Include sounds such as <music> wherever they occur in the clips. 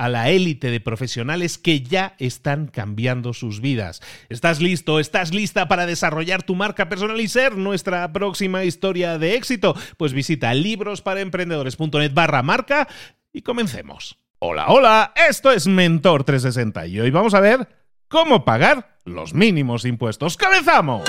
a la élite de profesionales que ya están cambiando sus vidas. ¿Estás listo? ¿Estás lista para desarrollar tu marca personal y ser nuestra próxima historia de éxito? Pues visita librosparaemprendedores.net barra marca y comencemos. Hola, hola, esto es Mentor 360 y hoy vamos a ver cómo pagar los mínimos impuestos. ¡Comenzamos!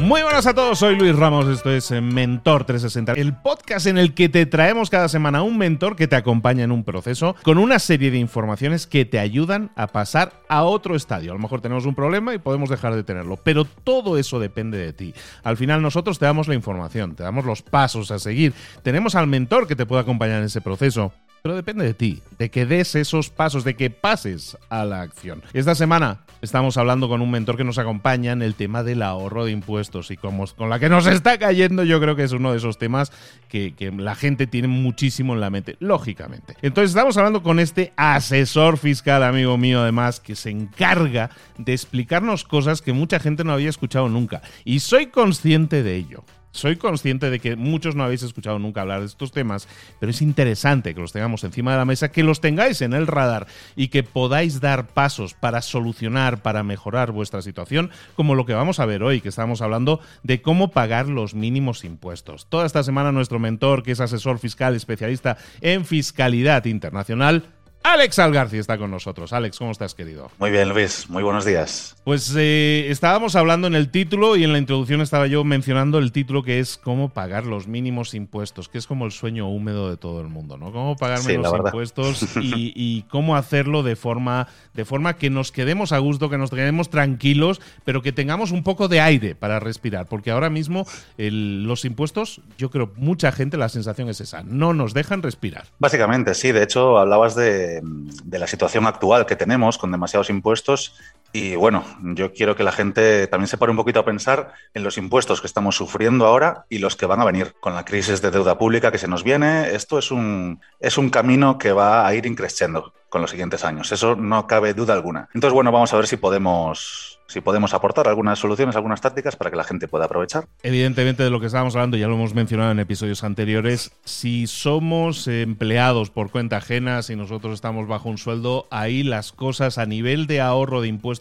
Muy buenas a todos, soy Luis Ramos, esto es Mentor 360, el podcast en el que te traemos cada semana un mentor que te acompaña en un proceso con una serie de informaciones que te ayudan a pasar a otro estadio. A lo mejor tenemos un problema y podemos dejar de tenerlo, pero todo eso depende de ti. Al final nosotros te damos la información, te damos los pasos a seguir, tenemos al mentor que te puede acompañar en ese proceso. Pero depende de ti, de que des esos pasos, de que pases a la acción. Esta semana estamos hablando con un mentor que nos acompaña en el tema del ahorro de impuestos y con la que nos está cayendo yo creo que es uno de esos temas que la gente tiene muchísimo en la mente, lógicamente. Entonces estamos hablando con este asesor fiscal, amigo mío, además, que se encarga de explicarnos cosas que mucha gente no había escuchado nunca. Y soy consciente de ello. Soy consciente de que muchos no habéis escuchado nunca hablar de estos temas, pero es interesante que los tengamos encima de la mesa, que los tengáis en el radar y que podáis dar pasos para solucionar, para mejorar vuestra situación, como lo que vamos a ver hoy, que estamos hablando de cómo pagar los mínimos impuestos. Toda esta semana nuestro mentor, que es asesor fiscal especialista en fiscalidad internacional, Alex Algarci está con nosotros. Alex, ¿cómo estás, querido? Muy bien, Luis. Muy buenos días. Pues eh, estábamos hablando en el título y en la introducción estaba yo mencionando el título que es cómo pagar los mínimos impuestos, que es como el sueño húmedo de todo el mundo, ¿no? Cómo pagar menos impuestos <laughs> y, cómo hacerlo de forma, de forma que nos quedemos a gusto, que nos quedemos tranquilos, pero que tengamos un poco de aire para respirar, porque ahora mismo los impuestos, yo creo, mucha gente la sensación es esa, no nos dejan respirar. Básicamente, sí. De hecho, hablabas de de, la situación actual que tenemos con demasiados impuestos. Y bueno, yo quiero que la gente también se pare un poquito a pensar en los impuestos que estamos sufriendo ahora y los que van a venir con la crisis de deuda pública que se nos viene. Esto es un, es un camino que va a ir increciendo con los siguientes años. Eso no cabe duda alguna. Entonces, bueno, vamos a ver si podemos si podemos aportar algunas soluciones, algunas tácticas para que la gente pueda aprovechar. Evidentemente de lo que estábamos hablando, ya lo hemos mencionado en episodios anteriores, si somos empleados por cuenta ajena, si nosotros estamos bajo un sueldo, ahí las cosas a nivel de ahorro de impuestos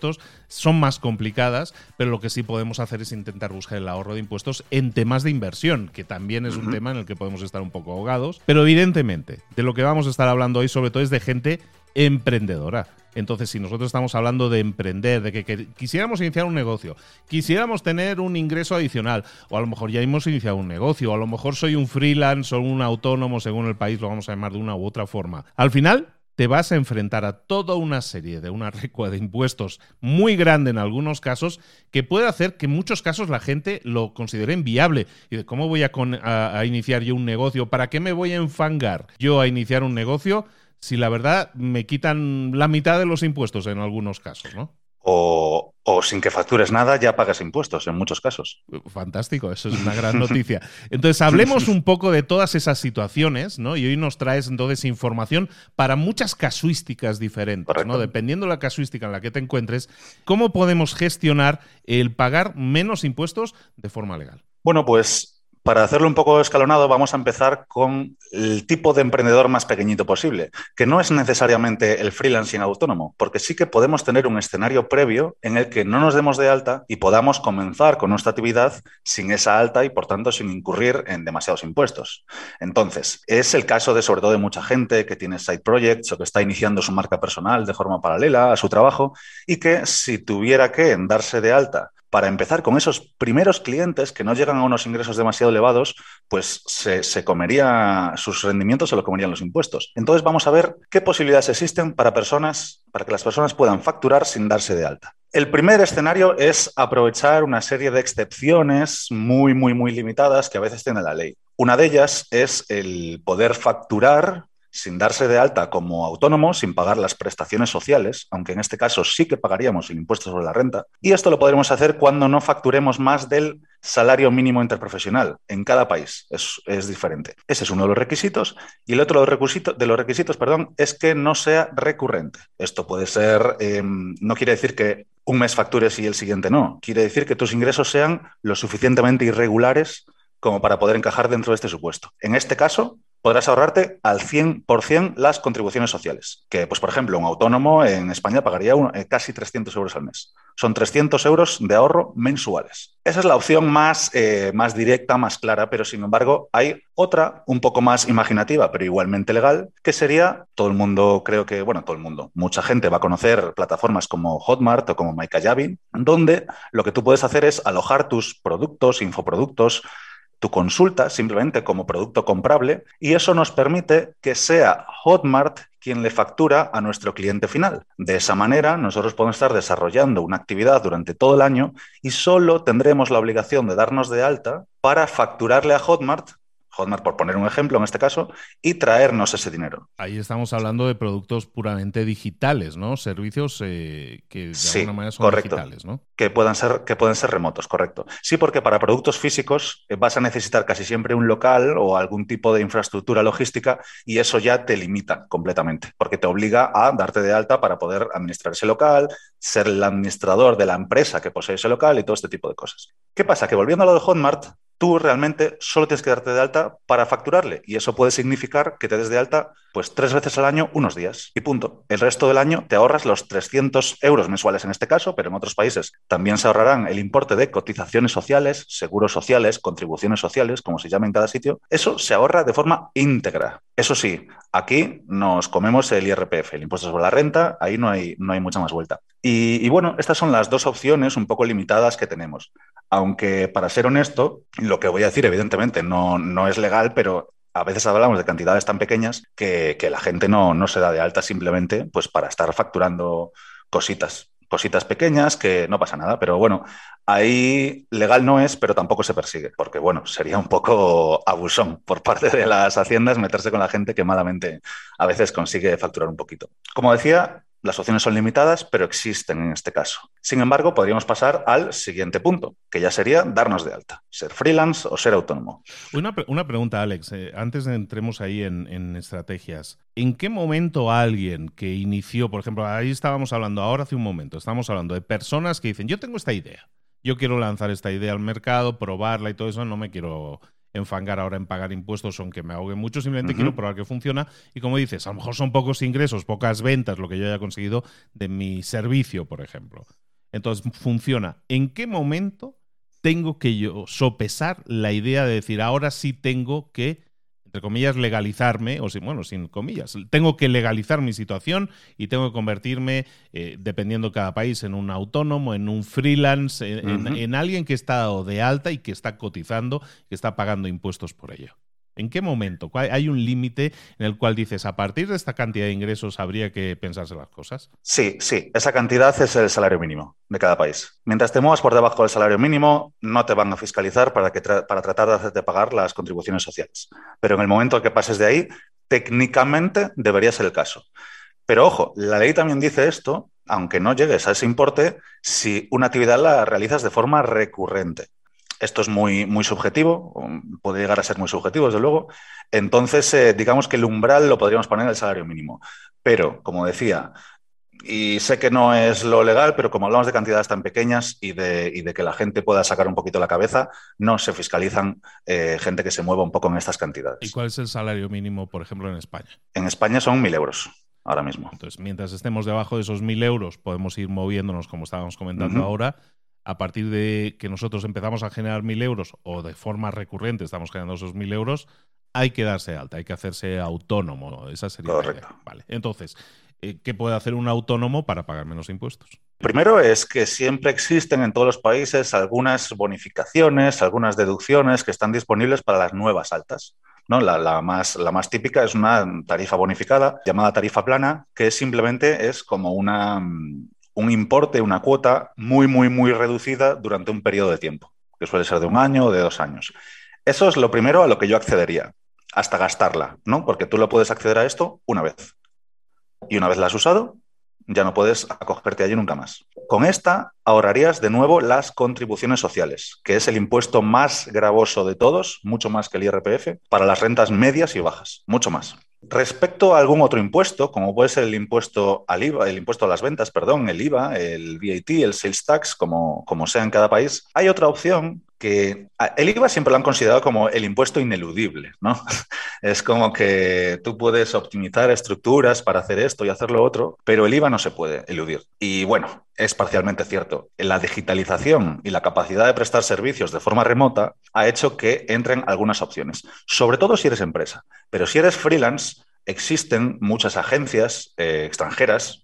son más complicadas, pero lo que sí podemos hacer es intentar buscar el ahorro de impuestos en temas de inversión, que también es un tema en el que podemos estar un poco ahogados, pero evidentemente de lo que vamos a estar hablando hoy sobre todo es de gente emprendedora. Entonces, si nosotros estamos hablando de emprender, de que, quisiéramos iniciar un negocio, quisiéramos tener un ingreso adicional, o a lo mejor ya hemos iniciado un negocio, o a lo mejor soy un freelance o un autónomo, según el país lo vamos a llamar de una u otra forma. Al final, te vas a enfrentar a toda una serie de una recua de impuestos muy grande en algunos casos que puede hacer que en muchos casos la gente lo considere inviable. Y de cómo voy a, a iniciar yo un negocio, ¿para qué me voy a enfangar yo a iniciar un negocio? si la verdad me quitan la mitad de los impuestos en algunos casos, ¿no? O, o sin que factures nada ya pagas impuestos en muchos casos. Fantástico, eso es una gran noticia. Entonces, hablemos un poco de todas esas situaciones, ¿no? Y hoy nos traes entonces información para muchas casuísticas diferentes, ¿no? Dependiendo de la casuística en la que te encuentres, ¿cómo podemos gestionar el pagar menos impuestos de forma legal? Bueno, pues para hacerlo un poco escalonado, vamos a empezar con el tipo de emprendedor más pequeñito posible, que no es necesariamente el freelancing autónomo, porque sí que podemos tener un escenario previo en el que no nos demos de alta y podamos comenzar con nuestra actividad sin esa alta y, por tanto, sin incurrir en demasiados impuestos. Entonces, es el caso de, sobre todo, de mucha gente que tiene side projects o que está iniciando su marca personal de forma paralela a su trabajo y que si tuviera que darse de alta para empezar con esos primeros clientes que no llegan a unos ingresos demasiado elevados, pues se, comería sus rendimientos, se lo comerían los impuestos. Entonces vamos a ver qué posibilidades existen para personas, para que las personas puedan facturar sin darse de alta. El primer escenario es aprovechar una serie de excepciones muy, muy, muy limitadas que a veces tiene la ley. Una de ellas es el poder facturar sin darse de alta como autónomo, sin pagar las prestaciones sociales, aunque en este caso sí que pagaríamos el impuesto sobre la renta. Y esto lo podremos hacer cuando no facturemos más del salario mínimo interprofesional. En cada país es, diferente. Ese es uno de los requisitos. Y el otro requisitos, de los requisitos perdón, es que no sea recurrente. Esto puede ser, em, no quiere decir que un mes factures y el siguiente no. Quiere decir que tus ingresos sean lo suficientemente irregulares como para poder encajar dentro de este supuesto. En este caso, podrás ahorrarte al 100% las contribuciones sociales, que, pues, por ejemplo, un autónomo en España pagaría eh, casi 300 euros al mes. Son 300 euros de ahorro mensuales. Esa es la opción más, eh, más directa, más clara, pero sin embargo hay otra un poco más imaginativa, pero igualmente legal, que sería, todo el mundo, creo que, bueno, todo el mundo, mucha gente va a conocer plataformas como Hotmart o como MyKayabin, donde lo que tú puedes hacer es alojar tus productos, infoproductos, tu consulta simplemente como producto comprable y eso nos permite que sea Hotmart quien le factura a nuestro cliente final. De esa manera, nosotros podemos estar desarrollando una actividad durante todo el año y solo tendremos la obligación de darnos de alta para facturarle a Hotmart Hotmart, por poner un ejemplo en este caso, y traernos ese dinero. Ahí estamos hablando de productos puramente digitales, ¿no? Servicios eh, que de alguna manera son digitales, ¿no? Que puedan, ser, que pueden ser remotos, correcto. Sí, porque para productos físicos eh, vas a necesitar casi siempre un local o algún tipo de infraestructura logística y eso ya te limita completamente, porque te obliga a darte de alta para poder administrar ese local, ser el administrador de la empresa que posee ese local y todo este tipo de cosas. ¿Qué pasa? Que volviendo a lo de Hotmart, tú realmente solo tienes que darte de alta para facturarle y eso puede significar que te des de alta pues tres veces al año unos días y punto. El resto del año te ahorras los 300 euros mensuales en este caso, pero en otros países también se ahorrarán el importe de cotizaciones sociales, seguros sociales, contribuciones sociales, como se llama en cada sitio. Eso se ahorra de forma íntegra. Eso sí, aquí nos comemos el IRPF, el impuesto sobre la renta, ahí no hay, no hay mucha más vuelta. Y, y bueno, estas son las dos opciones un poco limitadas que tenemos. Aunque, para ser honesto, lo que voy a decir, evidentemente, no, no es legal, pero a veces hablamos de cantidades tan pequeñas que, la gente no, no, se da de alta simplemente pues, para estar facturando cositas. Cositas pequeñas que no pasa nada, pero bueno, ahí legal no es, pero tampoco se persigue, porque bueno, sería un poco abusón por parte de las haciendas meterse con la gente que malamente a veces consigue facturar un poquito. Como decía, las opciones son limitadas, pero existen en este caso. Sin embargo, podríamos pasar al siguiente punto, que ya sería darnos de alta, ser freelance o ser autónomo. Una, pregunta, Alex, eh, antes de entremos ahí en, en, estrategias. ¿En qué momento alguien que inició, por ejemplo, ahí estábamos hablando ahora hace un momento, estamos hablando de personas que dicen, yo tengo esta idea, yo quiero lanzar esta idea al mercado, probarla y todo eso, no me quiero enfangar ahora en pagar impuestos, aunque me ahogue mucho, simplemente quiero probar que funciona. Y como dices, a lo mejor son pocos ingresos, pocas ventas, lo que yo haya conseguido de mi servicio, por ejemplo. Entonces, funciona. ¿En qué momento tengo que yo sopesar la idea de decir, ahora sí tengo que entre comillas, legalizarme, o si, bueno, sin comillas, tengo que legalizar mi situación y tengo que convertirme, eh, dependiendo cada país, en un autónomo, en un freelance, en, alguien que está de alta y que está cotizando, que está pagando impuestos por ello. ¿En qué momento? ¿Hay un límite en el cual dices, a partir de esta cantidad de ingresos habría que pensarse las cosas? Sí, sí, esa cantidad es el salario mínimo de cada país. Mientras te muevas por debajo del salario mínimo, no te van a fiscalizar para, que para tratar de hacerte pagar las contribuciones sociales. Pero en el momento que pases de ahí, técnicamente debería ser el caso. Pero ojo, la ley también dice esto aunque no llegues a ese importe, si una actividad la realizas de forma recurrente. Esto es muy, muy subjetivo, puede llegar a ser muy subjetivo, desde luego. Entonces, eh, digamos que el umbral lo podríamos poner en el salario mínimo. Pero, como decía, y sé que no es lo legal, pero como hablamos de cantidades tan pequeñas y de, que la gente pueda sacar un poquito la cabeza, no se fiscalizan eh, gente que se mueva un poco en estas cantidades. ¿Y cuál es el salario mínimo, por ejemplo, en España? En España son mil euros ahora mismo. Entonces, mientras estemos debajo de esos mil euros, podemos ir moviéndonos, como estábamos comentando ahora. A partir de que nosotros empezamos a generar mil euros o de forma recurrente estamos generando esos mil euros, hay que darse alta, hay que hacerse autónomo. Esa sería Correcto. Vale. Entonces, eh, ¿qué puede hacer un autónomo para pagar menos impuestos? Primero es que siempre existen en todos los países algunas bonificaciones, algunas deducciones que están disponibles para las nuevas altas. ¿no? La, más, la más típica es una tarifa bonificada llamada tarifa plana, que simplemente es como una, un importe, una cuota muy, muy, muy reducida durante un periodo de tiempo, que suele ser de un año o de dos años. Eso es lo primero a lo que yo accedería, hasta gastarla, ¿no? Porque tú lo puedes acceder a esto una vez. Y una vez la has usado, ya no puedes acogerte allí nunca más. Con esta ahorrarías de nuevo las contribuciones sociales, que es el impuesto más gravoso de todos, mucho más que el IRPF, para las rentas medias y bajas, mucho más. Respecto a algún otro impuesto, como puede ser el impuesto al IVA, el impuesto a las ventas, perdón, el IVA, el VAT, el sales tax, como, como sea en cada país, hay otra opción que el IVA siempre lo han considerado como el impuesto ineludible, ¿no? <laughs> Es como que tú puedes optimizar estructuras para hacer esto y hacer lo otro, pero el IVA no se puede eludir. Y bueno, es parcialmente cierto. La digitalización y la capacidad de prestar servicios de forma remota ha hecho que entren algunas opciones, sobre todo si eres empresa. Pero si eres freelance, existen muchas agencias eh, extranjeras,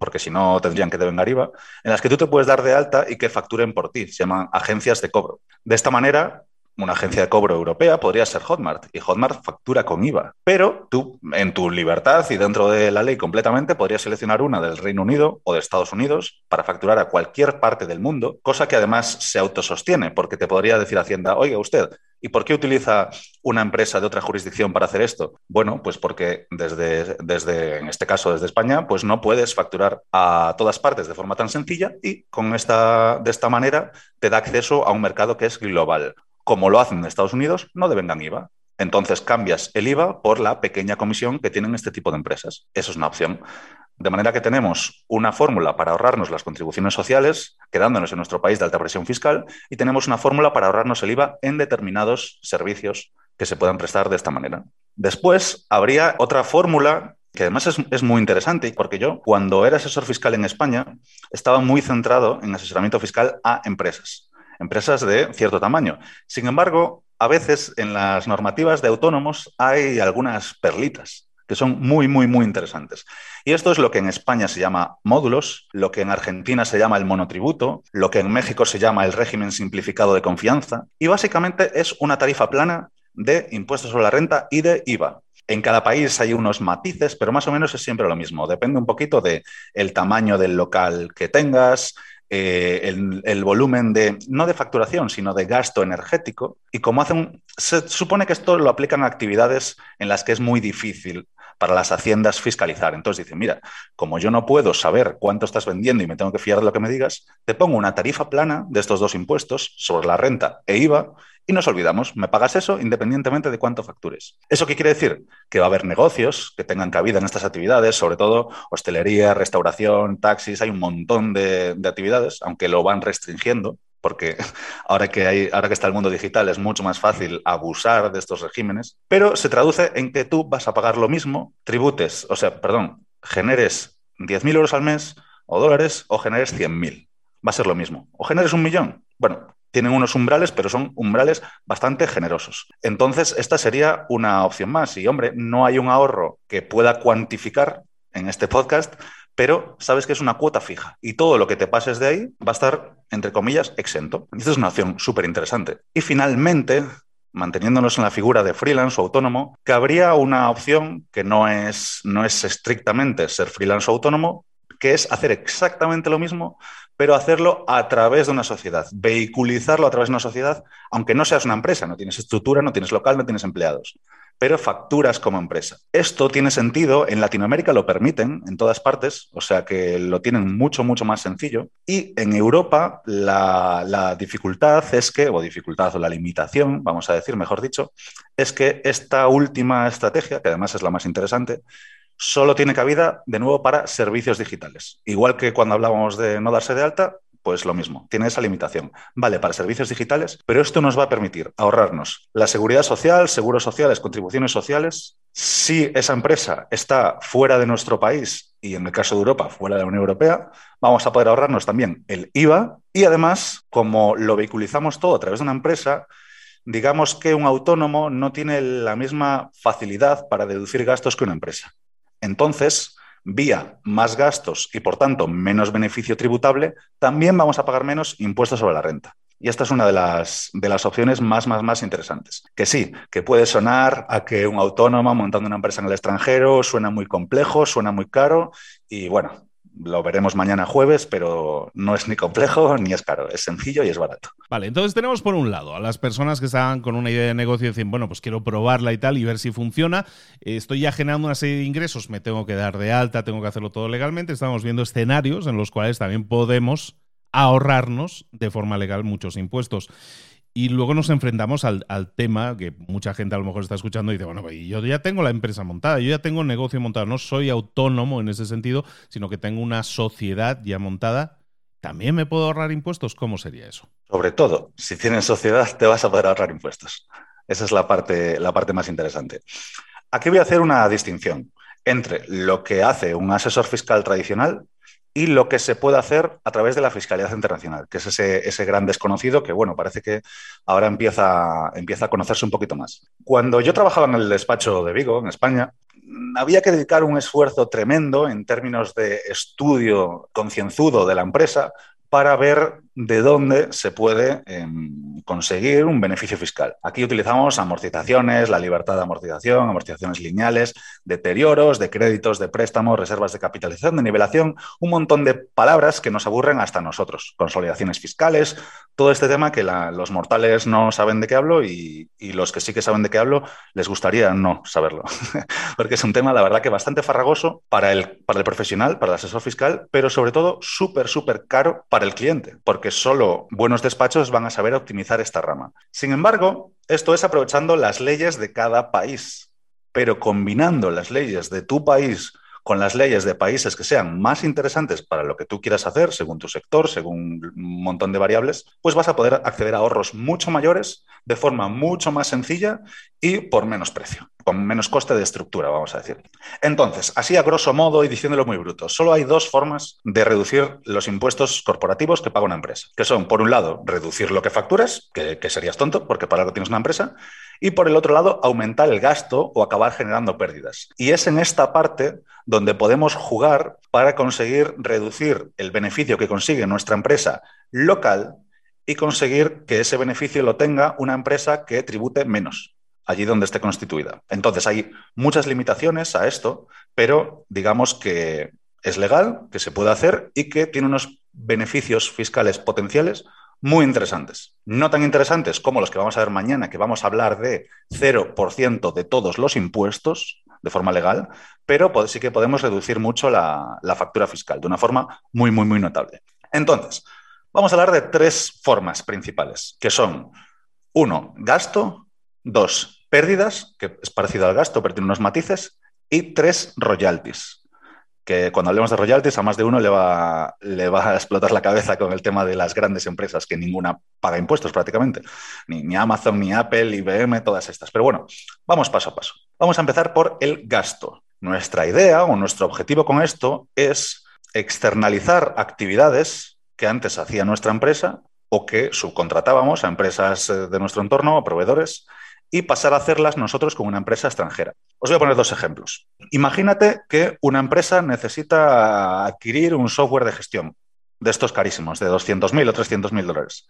porque si no tendrían que devengar IVA, en las que tú te puedes dar de alta y que facturen por ti. Se llaman agencias de cobro. De esta manera, una agencia de cobro europea podría ser Hotmart y Hotmart factura con IVA. Pero tú, en tu libertad y dentro de la ley completamente, podrías seleccionar una del Reino Unido o de Estados Unidos para facturar a cualquier parte del mundo, cosa que además se autosostiene, porque te podría decir Hacienda, oiga usted, ¿Y por qué utiliza una empresa de otra jurisdicción para hacer esto? Bueno, pues porque desde, desde, en este caso, desde España, pues no puedes facturar a todas partes de forma tan sencilla y con esta, de esta manera te da acceso a un mercado que es global como lo hacen en Estados Unidos, no devengan IVA. Entonces cambias el IVA por la pequeña comisión que tienen este tipo de empresas. Eso es una opción. De manera que tenemos una fórmula para ahorrarnos las contribuciones sociales, quedándonos en nuestro país de alta presión fiscal, y tenemos una fórmula para ahorrarnos el IVA en determinados servicios que se puedan prestar de esta manera. Después habría otra fórmula que además es, es, muy interesante, porque yo, cuando era asesor fiscal en España, estaba muy centrado en asesoramiento fiscal a empresas empresas de cierto tamaño. Sin embargo, a veces en las normativas de autónomos hay algunas perlitas que son muy, muy, muy interesantes. Y esto es lo que en España se llama módulos, lo que en Argentina se llama el monotributo, lo que en México se llama el régimen simplificado de confianza, y básicamente es una tarifa plana de impuestos sobre la renta y de IVA. En cada país hay unos matices, pero más o menos es siempre lo mismo. Depende un poquito del el tamaño del local que tengas, eh, el, volumen de, no de facturación, sino de gasto energético. Y como hacen, se supone que esto lo aplican a actividades en las que es muy difícil para las haciendas fiscalizar. Entonces dicen, mira, como yo no puedo saber cuánto estás vendiendo y me tengo que fiar de lo que me digas, te pongo una tarifa plana de estos dos impuestos sobre la renta e IVA y nos olvidamos, me pagas eso independientemente de cuánto factures. ¿Eso qué quiere decir? Que va a haber negocios que tengan cabida en estas actividades, sobre todo hostelería, restauración, taxis, hay un montón de, de actividades, aunque lo van restringiendo porque <laughs> ahora que, ahora que está el mundo digital es mucho más fácil abusar de estos regímenes, pero se traduce en que tú vas a pagar lo mismo, tributes, o sea, perdón, generes 10.000 euros al mes o dólares o generes 100.000. Va a ser lo mismo. O generes un millón. Bueno, tienen unos umbrales, pero son umbrales bastante generosos. Entonces, esta sería una opción más. Y, hombre, no hay un ahorro que pueda cuantificar en este podcast, pero sabes que es una cuota fija y todo lo que te pases de ahí va a estar, entre comillas, exento. Esta es una opción súper interesante. Y finalmente, manteniéndonos en la figura de freelance o autónomo, que habría una opción que no es, no es estrictamente ser freelance o autónomo, que es hacer exactamente lo mismo, pero hacerlo a través de una sociedad, vehiculizarlo a través de una sociedad, aunque no seas una empresa, no tienes estructura, no tienes local, no tienes empleados pero facturas como empresa. Esto tiene sentido, en Latinoamérica lo permiten en todas partes, o sea que lo tienen mucho, mucho más sencillo. Y en Europa la, dificultad es que, o dificultad o la limitación, vamos a decir, mejor dicho, es que esta última estrategia, que además es la más interesante, solo tiene cabida de nuevo para servicios digitales. Igual que cuando hablábamos de no darse de alta, pues lo mismo, tiene esa limitación. Vale, para servicios digitales, pero esto nos va a permitir ahorrarnos la seguridad social, seguros sociales, contribuciones sociales. Si esa empresa está fuera de nuestro país y en el caso de Europa, fuera de la Unión Europea, vamos a poder ahorrarnos también el IVA y además, como lo vehiculizamos todo a través de una empresa, digamos que un autónomo no tiene la misma facilidad para deducir gastos que una empresa. Entonces, vía más gastos y por tanto menos beneficio tributable, también vamos a pagar menos impuestos sobre la renta. Y esta es una de las, de las opciones más, más, más interesantes. Que sí, que puede sonar a que un autónomo montando una empresa en el extranjero suena muy complejo, suena muy caro y bueno, lo veremos mañana jueves, pero no es ni complejo <laughs> ni es caro, es sencillo y es barato. Vale, entonces tenemos por un lado a las personas que están con una idea de negocio y dicen, bueno, pues quiero probarla y tal y ver si funciona. Estoy ya generando una serie de ingresos, me tengo que dar de alta, tengo que hacerlo todo legalmente. Estamos viendo escenarios en los cuales también podemos ahorrarnos de forma legal muchos impuestos. Y luego nos enfrentamos al, tema que mucha gente a lo mejor está escuchando y dice, bueno, yo ya tengo la empresa montada, yo ya tengo un negocio montado, no soy autónomo en ese sentido, sino que tengo una sociedad ya montada. ¿También me puedo ahorrar impuestos? ¿Cómo sería eso? Sobre todo, si tienes sociedad, te vas a poder ahorrar impuestos. Esa es la parte, la parte más interesante. Aquí voy a hacer una distinción entre lo que hace un asesor fiscal tradicional y lo que se puede hacer a través de la fiscalidad internacional, que es ese, gran desconocido que, bueno, parece que ahora empieza, empieza a conocerse un poquito más. Cuando yo trabajaba en el despacho de Vigo, en España, había que dedicar un esfuerzo tremendo en términos de estudio concienzudo de la empresa para ver de dónde se puede em, conseguir un beneficio fiscal. Aquí utilizamos amortizaciones, la libertad de amortización, amortizaciones lineales, deterioros de créditos, de préstamos, reservas de capitalización, de nivelación, un montón de palabras que nos aburren hasta nosotros. Consolidaciones fiscales, todo este tema que los mortales no saben de qué hablo y, los que sí que saben de qué hablo les gustaría no saberlo. <laughs> Porque es un tema, la verdad, que bastante farragoso para el, para el profesional, para el asesor fiscal, pero sobre todo súper, súper caro para el cliente. Solo buenos despachos van a saber optimizar esta rama. Sin embargo, esto es aprovechando las leyes de cada país, pero combinando las leyes de tu país con las leyes de países que sean más interesantes para lo que tú quieras hacer, según tu sector, según un montón de variables, pues vas a poder acceder a ahorros mucho mayores de forma mucho más sencilla y por menos precio, con menos coste de estructura, vamos a decir. Entonces, así a grosso modo y diciéndolo muy bruto, solo hay dos formas de reducir los impuestos corporativos que paga una empresa, que son, por un lado, reducir lo que facturas, que, que serías tonto porque para algo tienes una empresa, y por el otro lado, aumentar el gasto o acabar generando pérdidas. Y es en esta parte donde podemos jugar para conseguir reducir el beneficio que consigue nuestra empresa local y conseguir que ese beneficio lo tenga una empresa que tribute menos allí donde esté constituida. Entonces hay muchas limitaciones a esto, pero digamos que es legal, que se puede hacer y que tiene unos beneficios fiscales potenciales muy interesantes. No tan interesantes como los que vamos a ver mañana, que vamos a hablar de 0% de todos los impuestos de forma legal, pero sí que podemos reducir mucho la, la factura fiscal de una forma muy, muy, muy notable. Entonces, vamos a hablar de tres formas principales, que son, uno, gasto, dos, pérdidas, que es parecido al gasto, pero tiene unos matices, y tres, royalties que cuando hablemos de royalties a más de uno le va, le va a explotar la cabeza con el tema de las grandes empresas, que ninguna paga impuestos prácticamente, ni, ni, Amazon, ni Apple, IBM, todas estas. Pero bueno, vamos paso a paso. Vamos a empezar por el gasto. Nuestra idea o nuestro objetivo con esto es externalizar actividades que antes hacía nuestra empresa o que subcontratábamos a empresas eh, de nuestro entorno o proveedores y pasar a hacerlas nosotros con una empresa extranjera. Os voy a poner dos ejemplos. Imagínate que una empresa necesita adquirir un software de gestión de estos carísimos, de 200.000 o 300.000 dólares.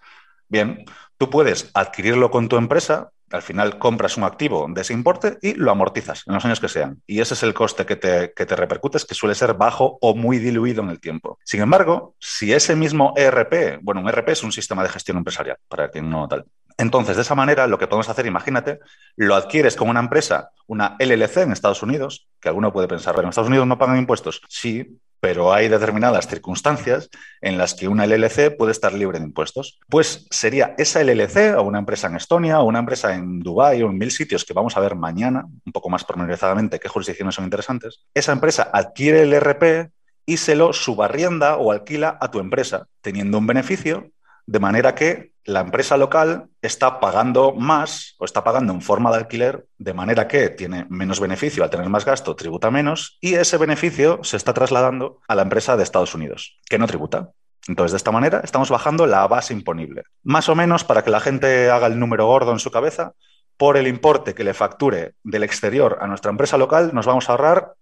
Bien, tú puedes adquirirlo con tu empresa, al final compras un activo de ese importe y lo amortizas en los años que sean. Y ese es el coste que te, que te repercutes, que suele ser bajo o muy diluido en el tiempo. Sin embargo, si ese mismo ERP, bueno, un ERP es un sistema de gestión empresarial, para quien no tal, Entonces, de esa manera, lo que podemos hacer, imagínate, lo adquieres con una empresa, una LLC en Estados Unidos, que alguno puede pensar, bueno, en Estados Unidos no pagan impuestos. Sí, pero hay determinadas circunstancias en las que una LLC puede estar libre de impuestos. Pues sería esa LLC o una empresa en Estonia o una empresa en Dubái o en mil sitios que vamos a ver mañana, un poco más pormenorizadamente qué jurisdicciones son interesantes. Esa empresa adquiere el RP y se lo subarrienda o alquila a tu empresa, teniendo un beneficio de manera que la empresa local está pagando más o está pagando en forma de alquiler, de manera que tiene menos beneficio al tener más gasto, tributa menos, y ese beneficio se está trasladando a la empresa de Estados Unidos, que no tributa. Entonces, de esta manera, estamos bajando la base imponible. Más o menos, para que la gente haga el número gordo en su cabeza, por el importe que le facture del exterior a nuestra empresa local, nos vamos a ahorrar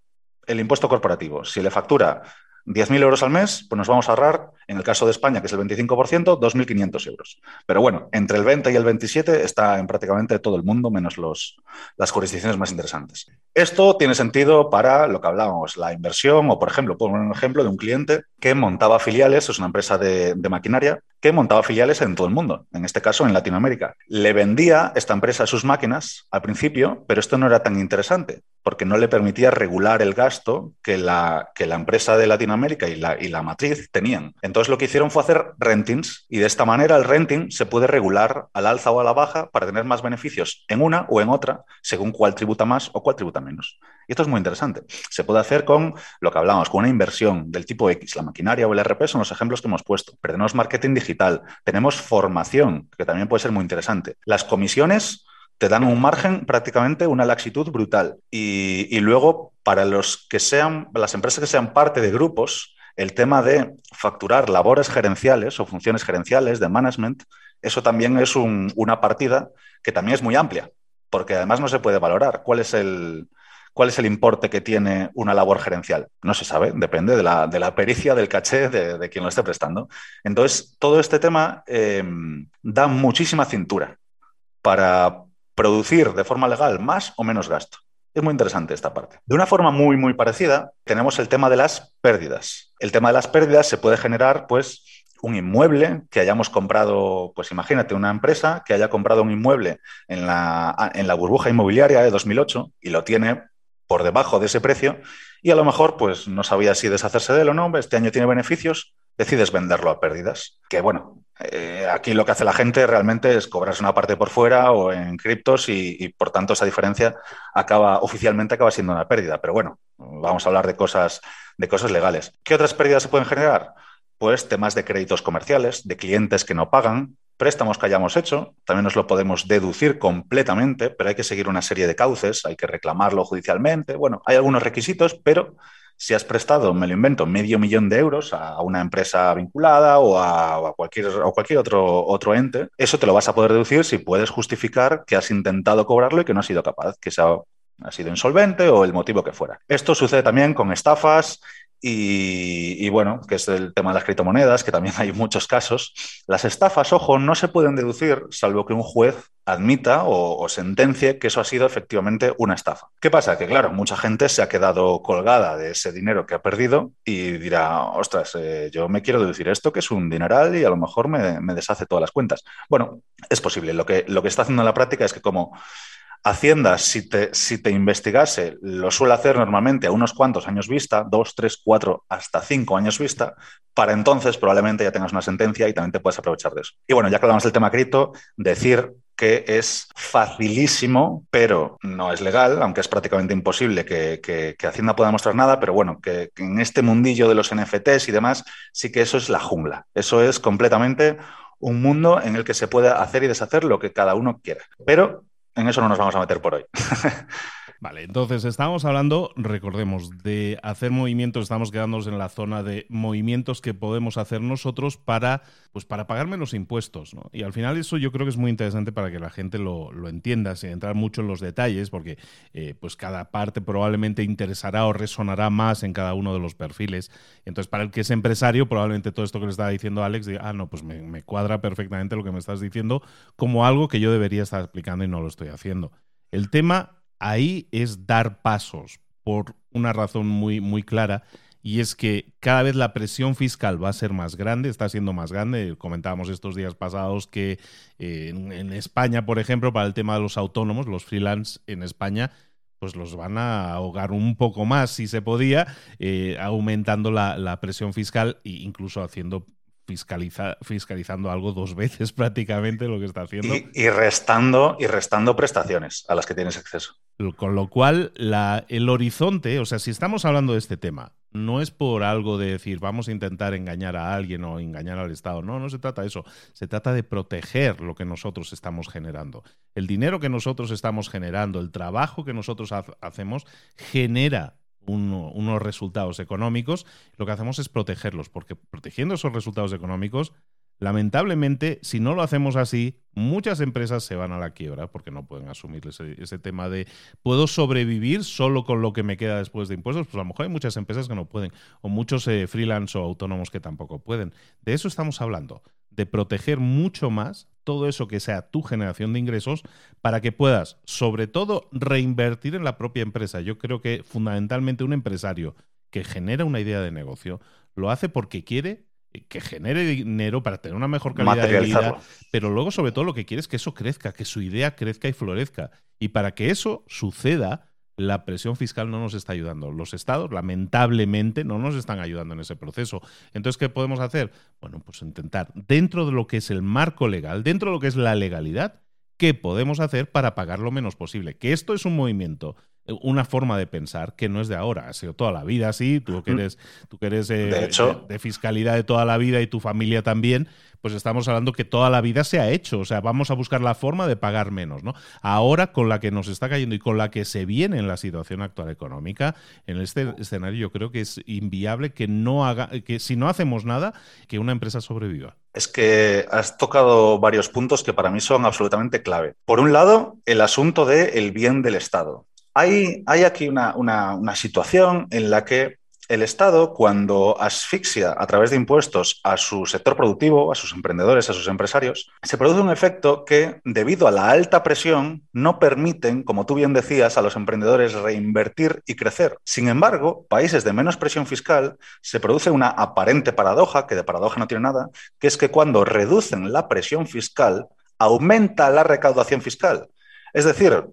el impuesto corporativo. Si le factura 10.000 euros al mes, pues nos vamos a ahorrar, en el caso de España, que es el 25%, 2.500 euros. Pero bueno, entre el 20 y el 27 está en prácticamente todo el mundo, menos los, las jurisdicciones más interesantes. Esto tiene sentido para lo que hablábamos, la inversión, o por ejemplo, pongo un ejemplo de un cliente que montaba filiales, es una empresa de, de maquinaria, que montaba filiales en todo el mundo, en este caso en Latinoamérica. Le vendía esta empresa sus máquinas al principio, pero esto no era tan interesante porque no le permitía regular el gasto que la, que la empresa de Latinoamérica y la, y la matriz tenían. Entonces lo que hicieron fue hacer rentings y de esta manera el renting se puede regular al alza o a la baja para tener más beneficios en una o en otra, según cuál tributa más o cuál tributa menos. Y esto es muy interesante. Se puede hacer con lo que hablamos, con una inversión del tipo X. La maquinaria o el RP son los ejemplos que hemos puesto. Pero tenemos marketing digital, tenemos formación, que también puede ser muy interesante. Las comisiones te dan un margen prácticamente una laxitud brutal. Y, luego, para los que sean, las empresas que sean parte de grupos, el tema de facturar labores gerenciales o funciones gerenciales de management, eso también es una partida que también es muy amplia, porque además no se puede valorar cuál es el, cuál es el importe que tiene una labor gerencial. No se sabe, depende de la, pericia, del caché de, quien lo esté prestando. Entonces, todo este tema eh, da muchísima cintura para, producir de forma legal más o menos gasto. Es muy interesante esta parte. De una forma muy, muy parecida, tenemos el tema de las pérdidas. El tema de las pérdidas se puede generar, pues, un inmueble que hayamos comprado, pues imagínate una empresa que haya comprado un inmueble en la, en la burbuja inmobiliaria de 2008 y lo tiene por debajo de ese precio y a lo mejor pues no sabía si deshacerse de él o no, este año tiene beneficios, decides venderlo a pérdidas. Que bueno, eh, aquí lo que hace la gente realmente es cobrarse una parte por fuera o en criptos y, por tanto esa diferencia acaba oficialmente acaba siendo una pérdida. Pero bueno, vamos a hablar de cosas, de cosas legales. ¿Qué otras pérdidas se pueden generar? Pues temas de créditos comerciales, de clientes que no pagan, préstamos que hayamos hecho, también nos lo podemos deducir completamente, pero hay que seguir una serie de cauces, hay que reclamarlo judicialmente. Bueno, hay algunos requisitos, pero si has prestado, me lo invento, medio millón de euros a una empresa vinculada o a, cualquier, cualquier otro, otro ente, eso te lo vas a poder deducir si puedes justificar que has intentado cobrarlo y que no has sido capaz, que sea ha sido insolvente o el motivo que fuera. Esto sucede también con estafas y, bueno, que es el tema de las criptomonedas, que también <laughs> hay muchos casos. Las estafas, ojo, no se pueden deducir salvo que un juez admita o, sentencie que eso ha sido efectivamente una estafa. ¿Qué pasa? Que claro, mucha gente se ha quedado colgada de ese dinero que ha perdido y dirá, ostras, eh, yo me quiero deducir esto que es un dineral y a lo mejor me, deshace todas las cuentas. Bueno, es posible. Lo que, lo que está haciendo en la práctica es que como Hacienda, si te, si te investigase, lo suele hacer normalmente a unos cuantos años vista, dos, tres, cuatro, hasta cinco años vista. Para entonces probablemente ya tengas una sentencia y también te puedes aprovechar de eso. Y bueno, ya que hablamos del tema cripto, decir que es facilísimo, pero no es legal, aunque es prácticamente imposible que, Hacienda pueda mostrar nada, pero bueno, que, que, en este mundillo de los NFTs y demás, sí que eso es la jungla. Eso es completamente un mundo en el que se puede hacer y deshacer lo que cada uno quiera. Pero en eso no nos vamos a meter por hoy. <laughs> Vale, entonces estamos hablando, recordemos, de hacer movimientos, estamos quedándonos en la zona de movimientos que podemos hacer nosotros para, pues para pagar menos impuestos. ¿no? Y al final eso yo creo que es muy interesante para que la gente lo, entienda, sin entrar mucho en los detalles, porque eh, pues cada parte probablemente interesará o resonará más en cada uno de los perfiles. Entonces, para el que es empresario, probablemente todo esto que le estaba diciendo Alex, diga, ah, no, pues me cuadra perfectamente lo que me estás diciendo como algo que yo debería estar explicando y no lo estoy haciendo. El tema ahí es dar pasos por una razón muy, muy clara y es que cada vez la presión fiscal va a ser más grande, está siendo más grande. Comentábamos estos días pasados que eh, en, España, por ejemplo, para el tema de los autónomos, los freelance en España, pues los van a ahogar un poco más si se podía, eh, aumentando la, la, presión fiscal e incluso haciendo fiscaliza, fiscalizando algo dos veces <laughs> prácticamente lo que está haciendo. Y, restando, y restando prestaciones a las que tienes acceso. Con lo cual, la, el horizonte, o sea, si estamos hablando de este tema, no es por algo de decir vamos a intentar engañar a alguien o engañar al Estado. No, no se trata de eso. Se trata de proteger lo que nosotros estamos generando. El dinero que nosotros estamos generando, el trabajo que nosotros hacemos, genera unos resultados económicos, lo que hacemos es protegerlos, porque protegiendo esos resultados económicos, lamentablemente, si no lo hacemos así, muchas empresas se van a la quiebra porque no pueden asumir ese, tema de ¿puedo sobrevivir solo con lo que me queda después de impuestos? Pues a lo mejor hay muchas empresas que no pueden, o muchos eh, freelance o autónomos que tampoco pueden. De eso estamos hablando, de proteger mucho más todo eso que sea tu generación de ingresos para que puedas, sobre todo, reinvertir en la propia empresa. Yo creo que fundamentalmente un empresario que genera una idea de negocio lo hace porque quiere que genere dinero para tener una mejor calidad de vida, pero luego sobre todo lo que quiere es que eso crezca, que su idea crezca y florezca. Y para que eso suceda, la presión fiscal no nos está ayudando. Los estados, lamentablemente, no nos están ayudando en ese proceso. Entonces, ¿qué podemos hacer? Bueno, pues intentar, dentro de lo que es el marco legal, dentro de lo que es la legalidad, ¿qué podemos hacer para pagar lo menos posible? Que esto es un movimiento una forma de pensar que no es de ahora, ha sido toda la vida así, tú que eres, tú que eres eh, de, fiscalidad de toda la vida y tu familia también, pues estamos hablando que toda la vida se ha hecho, o sea, vamos a buscar la forma de pagar menos, ¿no? Ahora con la que nos está cayendo y con la que se viene en la situación actual económica, en este escenario yo creo que es inviable que no haga, que si no hacemos nada, que una empresa sobreviva. Es que has tocado varios puntos que para mí son absolutamente clave. Por un lado, el asunto del el bien del Estado. Hay, aquí una, situación en la que el Estado, cuando asfixia a través de impuestos a su sector productivo, a sus emprendedores, a sus empresarios, se produce un efecto que, debido a la alta presión, no permiten, como tú bien decías, a los emprendedores reinvertir y crecer. Sin embargo, países de menos presión fiscal se produce una aparente paradoja, que de paradoja no tiene nada, que es que cuando reducen la presión fiscal, aumenta la recaudación fiscal. Es decir,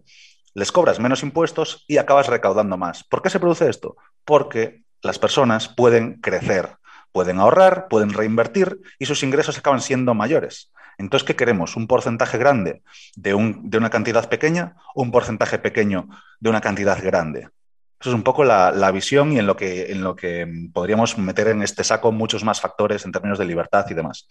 les cobras menos impuestos y acabas recaudando más. ¿Por qué se produce esto? Porque las personas pueden crecer, pueden ahorrar, pueden reinvertir y sus ingresos acaban siendo mayores. Entonces, ¿qué queremos? ¿Un porcentaje grande de, una cantidad pequeña o un porcentaje pequeño de una cantidad grande? Eso es un poco la, visión y en lo, que, que podríamos meter en este saco muchos más factores en términos de libertad y demás.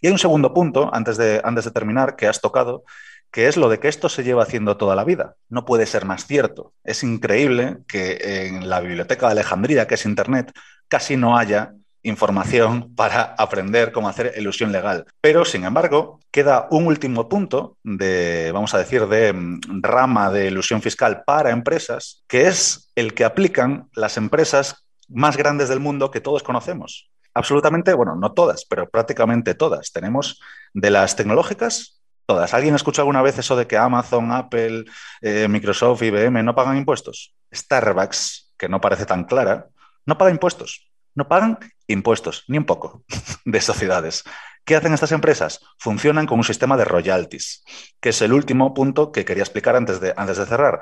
Y hay un segundo punto, antes de terminar, que has tocado, que es lo de que esto se lleva haciendo toda la vida. No puede ser más cierto. Es increíble que en la biblioteca de Alejandría, que es Internet, casi no haya información <laughs> para aprender cómo hacer ilusión legal. Pero, sin embargo, queda un último punto de, vamos a decir, de mm, rama de ilusión fiscal para empresas, que es el que aplican las empresas más grandes del mundo que todos conocemos. Absolutamente, bueno, no todas, pero prácticamente todas. Tenemos de las tecnológicas Todas. ¿Alguien ha escuchado alguna vez eso de que Amazon, Apple, eh, Microsoft, IBM no pagan impuestos? Starbucks, que no parece tan clara, no paga impuestos. No pagan impuestos, ni un poco, <laughs> de sociedades. ¿Qué hacen estas empresas? Funcionan con un sistema de royalties, que es el último punto que quería explicar antes de, antes de cerrar.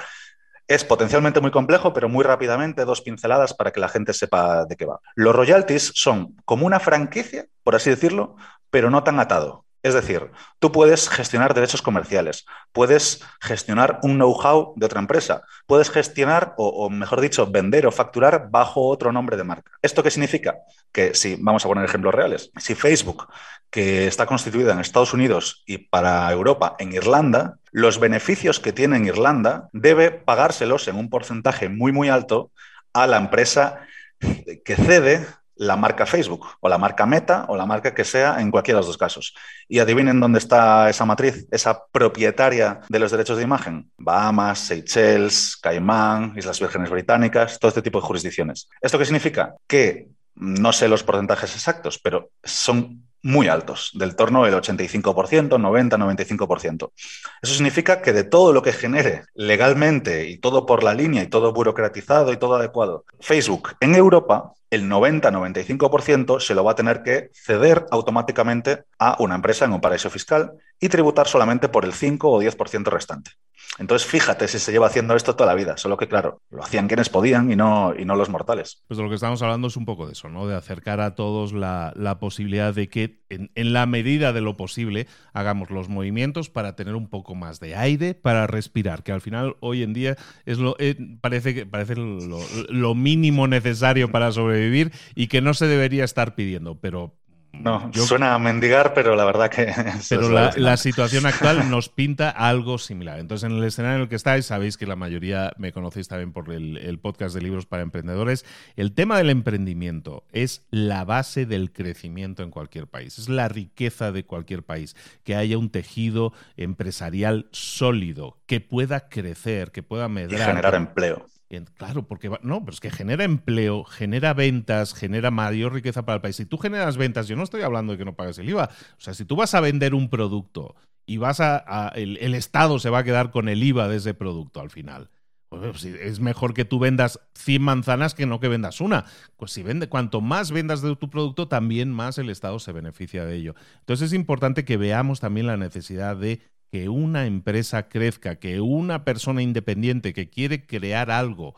Es potencialmente muy complejo, pero muy rápidamente, dos pinceladas para que la gente sepa de qué va. Los royalties son como una franquicia, por así decirlo, pero no tan atado. Es decir, tú puedes gestionar derechos comerciales, puedes gestionar un know-how de otra empresa, puedes gestionar, o, mejor dicho, vender o facturar bajo otro nombre de marca. ¿Esto qué significa? Que si, vamos a poner ejemplos reales, si Facebook, que está constituida en Estados Unidos y para Europa en Irlanda, los beneficios que tiene en Irlanda debe pagárselos en un porcentaje muy, muy alto a la empresa que cede la marca Facebook o la marca Meta o la marca que sea en cualquiera de los dos casos. Y adivinen dónde está esa matriz, esa propietaria de los derechos de imagen. Bahamas, Seychelles, Caimán, Islas Vírgenes Británicas, todo este tipo de jurisdicciones. ¿Esto qué significa? Que no sé los porcentajes exactos, pero son muy altos, del torno del 85%, 90-95%. Eso significa que de todo lo que genere legalmente y todo por la línea y todo burocratizado y todo adecuado, Facebook en Europa el 90-95% se lo va a tener que ceder automáticamente a una empresa en un paraíso fiscal y tributar solamente por el 5 o 10% restante. Entonces, fíjate si se lleva haciendo esto toda la vida, solo que, claro, lo hacían quienes podían y no, y no los mortales. Pues de lo que estamos hablando es un poco de eso, ¿no? De acercar a todos la, posibilidad de que, en, la medida de lo posible, hagamos los movimientos para tener un poco más de aire, para respirar, que al final, hoy en día, es lo, eh, parece, que, parece lo, lo mínimo necesario para sobrevivir y que no se debería estar pidiendo, pero no, suena a mendigar, pero la verdad que... <laughs> Pero la, situación actual nos pinta algo similar. Entonces, en el escenario en el que estáis, sabéis que la mayoría me conocéis también por el, el, podcast de libros para emprendedores. El tema del emprendimiento es la base del crecimiento en cualquier país. Es la riqueza de cualquier país. Que haya un tejido empresarial sólido, que pueda crecer, que pueda medrar. Y generar empleo. Claro, porque no, pero es que genera empleo, genera ventas, genera mayor riqueza para el país. Si tú generas ventas, yo no estoy hablando de que no pagues el IVA. O sea, si tú vas a vender un producto y vas a, el, Estado se va a quedar con el IVA de ese producto al final. Pues es mejor que tú vendas 100 manzanas que no que vendas una. Pues si vende, cuanto más vendas de tu producto, también más el Estado se beneficia de ello. Entonces es importante que veamos también la necesidad de que una empresa crezca, que una persona independiente que quiere crear algo,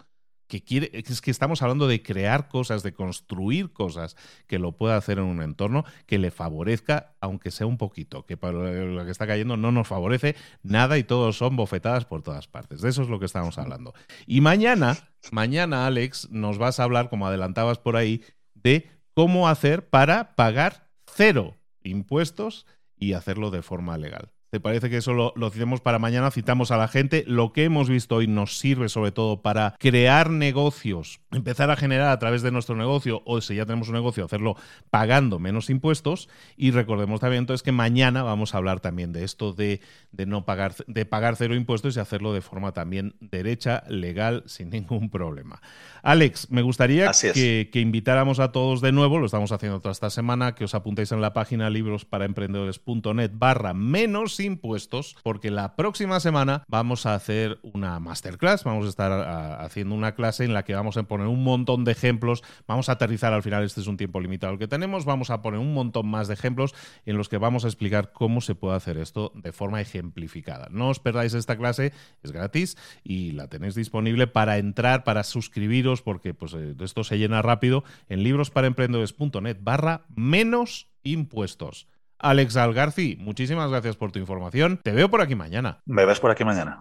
que quiere, es que estamos hablando de crear cosas, de construir cosas, que lo pueda hacer en un entorno que le favorezca, aunque sea un poquito, que para lo que está cayendo no nos favorece nada y todos son bofetadas por todas partes. De eso es lo que estamos hablando. Y mañana, mañana, Alex, nos vas a hablar, como adelantabas por ahí, de cómo hacer para pagar cero impuestos y hacerlo de forma legal. ¿Te parece que eso lo, lo citemos para mañana? Citamos a la gente. Lo que hemos visto hoy nos sirve sobre todo para crear negocios, empezar a generar a través de nuestro negocio, o si ya tenemos un negocio, hacerlo pagando menos impuestos. Y recordemos también entonces que mañana vamos a hablar también de esto de, de no pagar, de pagar cero impuestos y hacerlo de forma también derecha, legal, sin ningún problema. Alex, me gustaría que, que, invitáramos a todos de nuevo, lo estamos haciendo toda esta semana, que os apuntéis en la página librosparaemprendedores.net barra menos impuestos, porque la próxima semana vamos a hacer una masterclass, vamos a estar haciendo una clase en la que vamos a poner un montón de ejemplos, vamos a aterrizar al final, este es un tiempo limitado el que tenemos, vamos a poner un montón más de ejemplos en los que vamos a explicar cómo se puede hacer esto de forma ejemplificada. No os perdáis esta clase, es gratis y la tenéis disponible para entrar, para suscribiros, porque pues eh, esto se llena rápido en librosparaemprendedores.net barra menos impuestos. Alex Algarci, muchísimas gracias por tu información. Te veo por aquí mañana. Me ves por aquí mañana.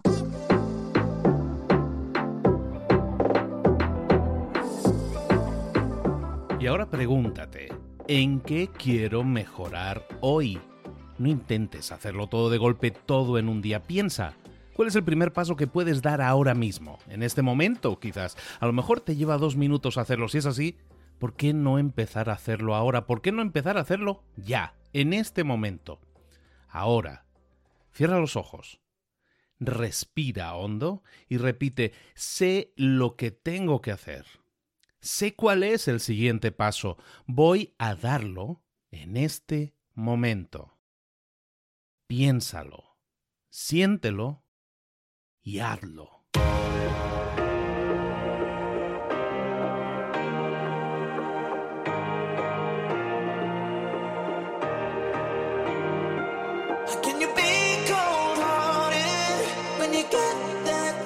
Y ahora pregúntate, ¿en qué quiero mejorar hoy? No intentes hacerlo todo de golpe, todo en un día. Piensa, ¿cuál es el primer paso que puedes dar ahora mismo? En este momento, quizás. A lo mejor te lleva dos minutos hacerlo. Si es así, ¿por qué no empezar a hacerlo ahora? ¿Por qué no empezar a hacerlo ya? En este momento. Ahora, cierra los ojos, respira hondo y repite, sé lo que tengo que hacer. Sé cuál es el siguiente paso. Voy a darlo en este momento. Piénsalo, siéntelo y hazlo. get that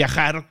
viajar